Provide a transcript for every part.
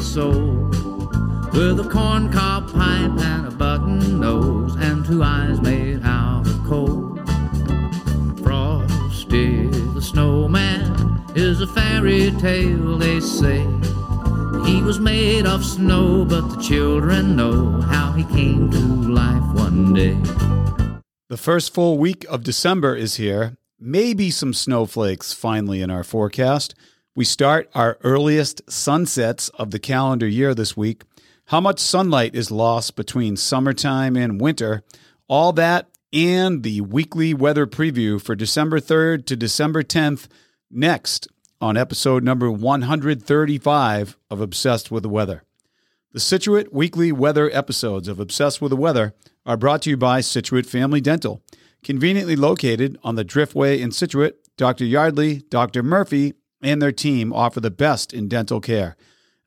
his soul. With a corncob pipe and a button nose and two eyes made out of coal. Frosty the snowman is a fairy tale, they say. He was made of snow, but the children know how he came to life one day. The first full week of December is here. Maybe some snowflakes finally in our forecast. We start our earliest sunsets of the calendar year this week. How much sunlight is lost between summertime and winter? All that and the weekly weather preview for December 3rd to December 10th next on episode number 135 of Obsessed with the Weather. The Scituate weekly weather episodes of Obsessed with the Weather are brought to you by Scituate Family Dental. Conveniently located on the Driftway in Scituate, Dr. Yardley, Dr. Murphy, and their team offer the best in dental care.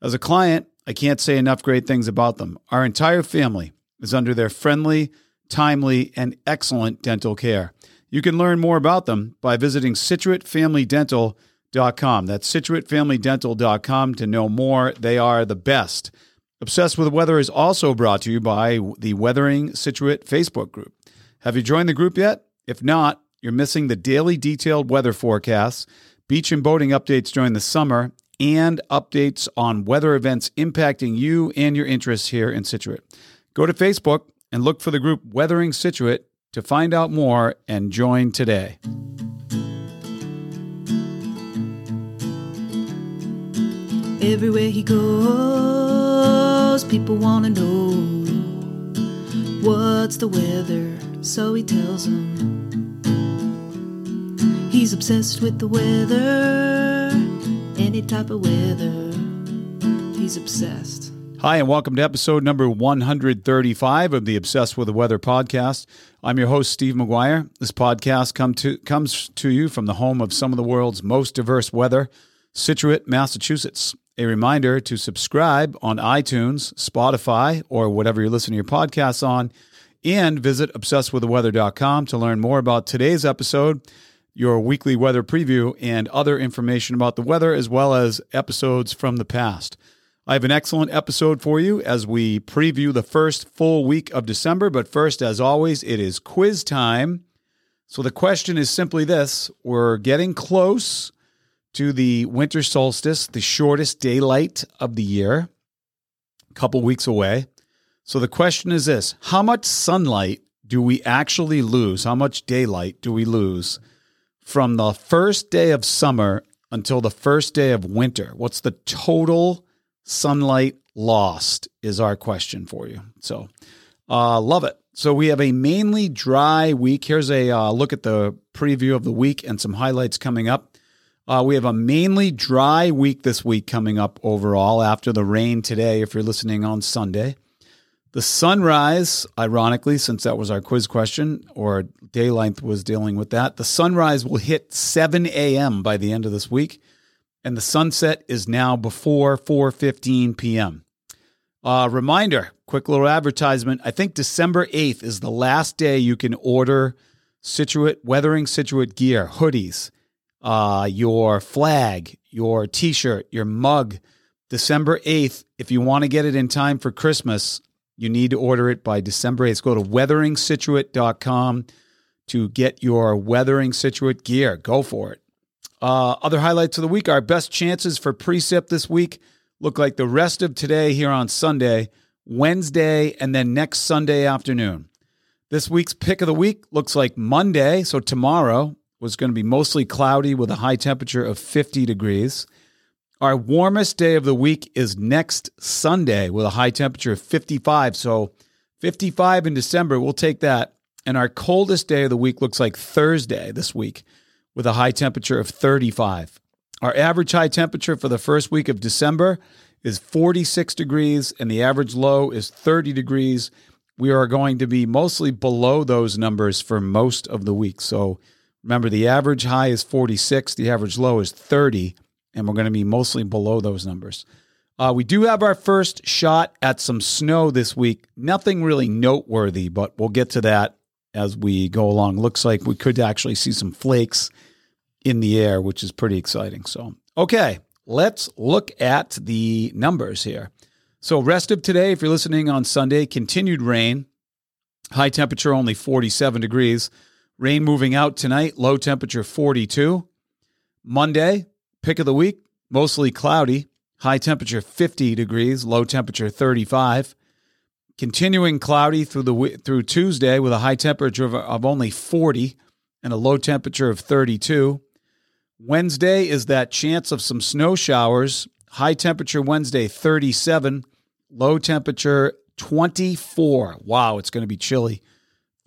As a client, I can't say enough great things about them. Our entire family is under their friendly, timely, and excellent dental care. You can learn more about them by visiting scituatefamilydental.com. That's scituatefamilydental.com to know more. They are the best. Obsessed with Weather is also brought to you by the Weathering Scituate Facebook group. Have you joined the group yet? If not, you're missing the daily detailed weather forecasts, beach and boating updates during the summer, and updates on weather events impacting you and your interests here in Scituate. Go to Facebook and look for the group Weathering Scituate to find out more and join today. Everywhere he goes, people wanna know what's the weather, so he tells them. He's obsessed with the weather, any type of weather. He's obsessed. Hi, and welcome to episode number 135 of the Obsessed with the Weather podcast. I'm your host, Steve McGuire. This podcast come to, comes to you from the home of some of the world's most diverse weather, Scituate, Massachusetts. A reminder to subscribe on iTunes, Spotify, or whatever you're listening to your podcasts on, and visit obsessedwiththeweather.com to learn more about today's episode, your weekly weather preview, and other information about the weather, as well as episodes from the past. I have an excellent episode for you as we preview the first full week of December. But first, as always, it is quiz time. So the question is simply this We're getting close to the winter solstice, the shortest daylight of the year, a couple weeks away. So the question is this How much sunlight do we actually lose? How much daylight do we lose from the first day of summer until the first day of winter? What's the total sunlight lost? Is our question for you. So, uh, love it. So we have a mainly dry week. Here's a uh, look at the preview of the week and some highlights coming up. Uh, we have a mainly dry week this week coming up overall after the rain today, if you're listening on Sunday. The sunrise, ironically, since that was our quiz question, or day length was dealing with that, the sunrise will hit 7 a.m. by the end of this week, and the sunset is now before 4:15 p.m. Uh, reminder, quick little advertisement. I think December 8th is the last day you can order Scituate Weathering Scituate gear, hoodies uh, your flag, your t shirt, your mug. December 8th, if you want to get it in time for Christmas, you need to order it by December 8th. Go to weatheringscituate.com to get your Weathering Scituate gear. Go for it. Uh, other highlights of the week our best chances for precip this week look like the rest of today here on Sunday, Wednesday, and then next Sunday afternoon. This week's pick of the week looks like Monday, so tomorrow, was going to be mostly cloudy with a high temperature of 50 degrees. Our warmest day of the week is next Sunday with a high temperature of 55. So 55 in December, we'll take that. And our coldest day of the week looks like Thursday this week with a high temperature of 35. Our average high temperature for the first week of December is 46 degrees, and the average low is 30 degrees. We are going to be mostly below those numbers for most of the week. So Remember, the average high is 46, the average low is 30, and we're going to be mostly below those numbers. Uh, we do have our first shot at some snow this week. Nothing really noteworthy, but we'll get to that as we go along. Looks like we could actually see some flakes in the air, which is pretty exciting. So, okay, let's look at the numbers here. So, rest of today, if you're listening on Sunday, continued rain, high temperature only 47 degrees. Rain moving out tonight, low temperature 42. Monday, pick of the week, mostly cloudy, high temperature 50 degrees, low temperature 35. Continuing cloudy through the through Tuesday with a high temperature of, of only 40 and a low temperature of 32. Wednesday is that chance of some snow showers. High temperature Wednesday 37, low temperature 24. Wow, it's going to be chilly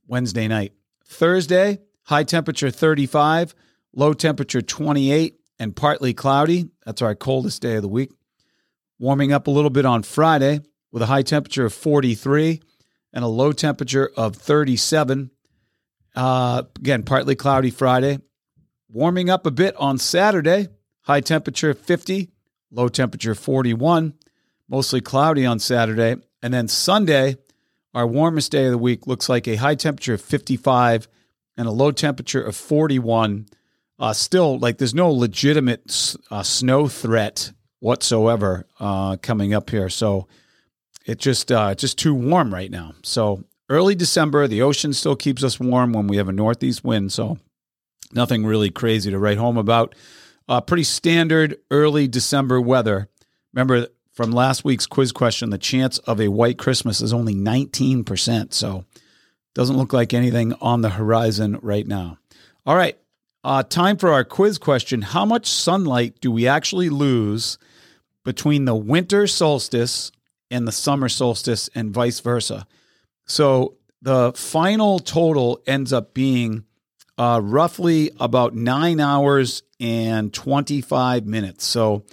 Wednesday night. Thursday, high temperature 35, low temperature 28 and partly cloudy. That's our coldest day of the week. Warming up a little bit on Friday with a high temperature of 43 and a low temperature of 37. Uh, again, partly cloudy Friday. Warming up a bit on Saturday, high temperature 50, low temperature 41, mostly cloudy on Saturday. And then Sunday, our warmest day of the week, looks like a high temperature of 55 and a low temperature of 41. Uh, still, like there's no legitimate uh, snow threat whatsoever uh, coming up here. So it just uh, just too warm right now. So early December, the ocean still keeps us warm when we have a northeast wind. So nothing really crazy to write home about. Uh, pretty standard early December weather. Remember from last week's quiz question, the chance of a white Christmas is only 19%. So doesn't look like anything on the horizon right now. All right. Uh, time for our quiz question. How much sunlight do we actually lose between the winter solstice and the summer solstice and vice versa? So the final total ends up being uh, roughly about nine hours and 25 minutes. So,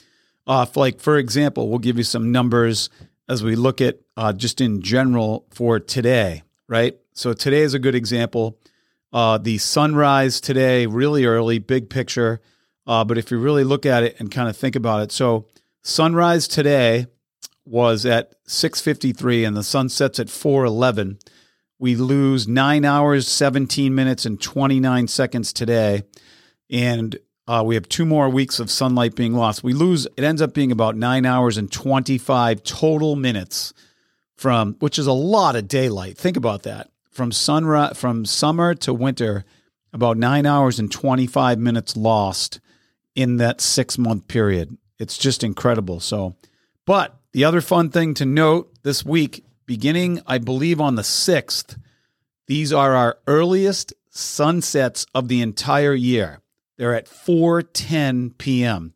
uh, like for example, we'll give you some numbers as we look at uh, just in general for today, right? So today is a good example. Uh, the sunrise today, really early, big picture. Uh, but if you really look at it and kind of think about it, so sunrise today was at 6:53 and the sun sets at 4:11 we lose nine hours, 17 minutes, and 29 seconds today. And uh, we have two more weeks of sunlight being lost. We lose, it ends up being about nine hours and 25 total minutes from, which is a lot of daylight. Think about that. From sunrise, from summer to winter, about nine hours and 25 minutes lost in that six month period. It's just incredible. So, but the other fun thing to note this week beginning, I believe, on the 6th. These are our earliest sunsets of the entire year. They're at 4:10 p.m.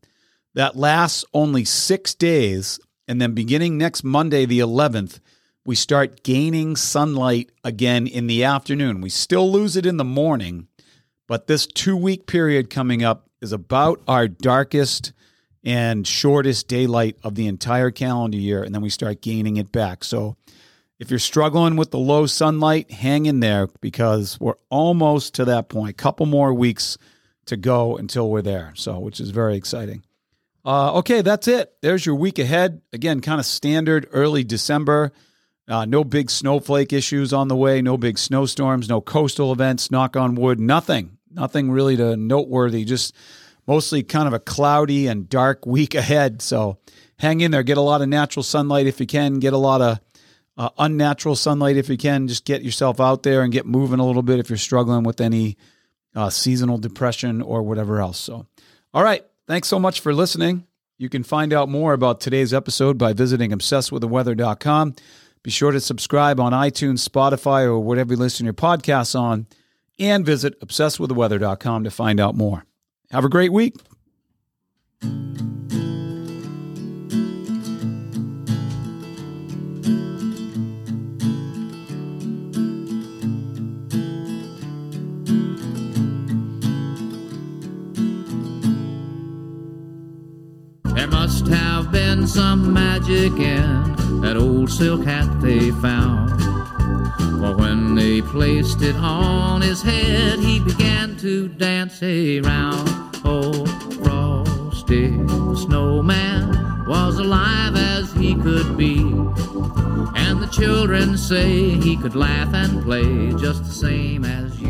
That lasts only 6 days and then beginning next Monday the 11th, we start gaining sunlight again in the afternoon. We still lose it in the morning, but this 2-week period coming up is about our darkest and shortest daylight of the entire calendar year and then we start gaining it back. So if you're struggling with the low sunlight, hang in there because we're almost to that point. A couple more weeks to go until we're there. So, which is very exciting. Uh, okay, that's it. There's your week ahead. Again, kind of standard early December. Uh, no big snowflake issues on the way. No big snowstorms. No coastal events. Knock on wood. Nothing. Nothing really to noteworthy. Just mostly kind of a cloudy and dark week ahead. So hang in there. Get a lot of natural sunlight if you can. Get a lot of uh, unnatural sunlight if you can. Just get yourself out there and get moving a little bit if you're struggling with any uh, seasonal depression or whatever else. So, all right. Thanks so much for listening. You can find out more about today's episode by visiting obsessedwiththeweather.com. Be sure to subscribe on iTunes, Spotify, or whatever you listen to your podcasts on, and visit obsessedwiththeweather.com to find out more. Have a great week. There must have been some magic in that old silk hat they found. For when they placed it on his head, he began to dance around. Oh, Frosty the snowman was alive as he could be. And the children say he could laugh and play just the same as you.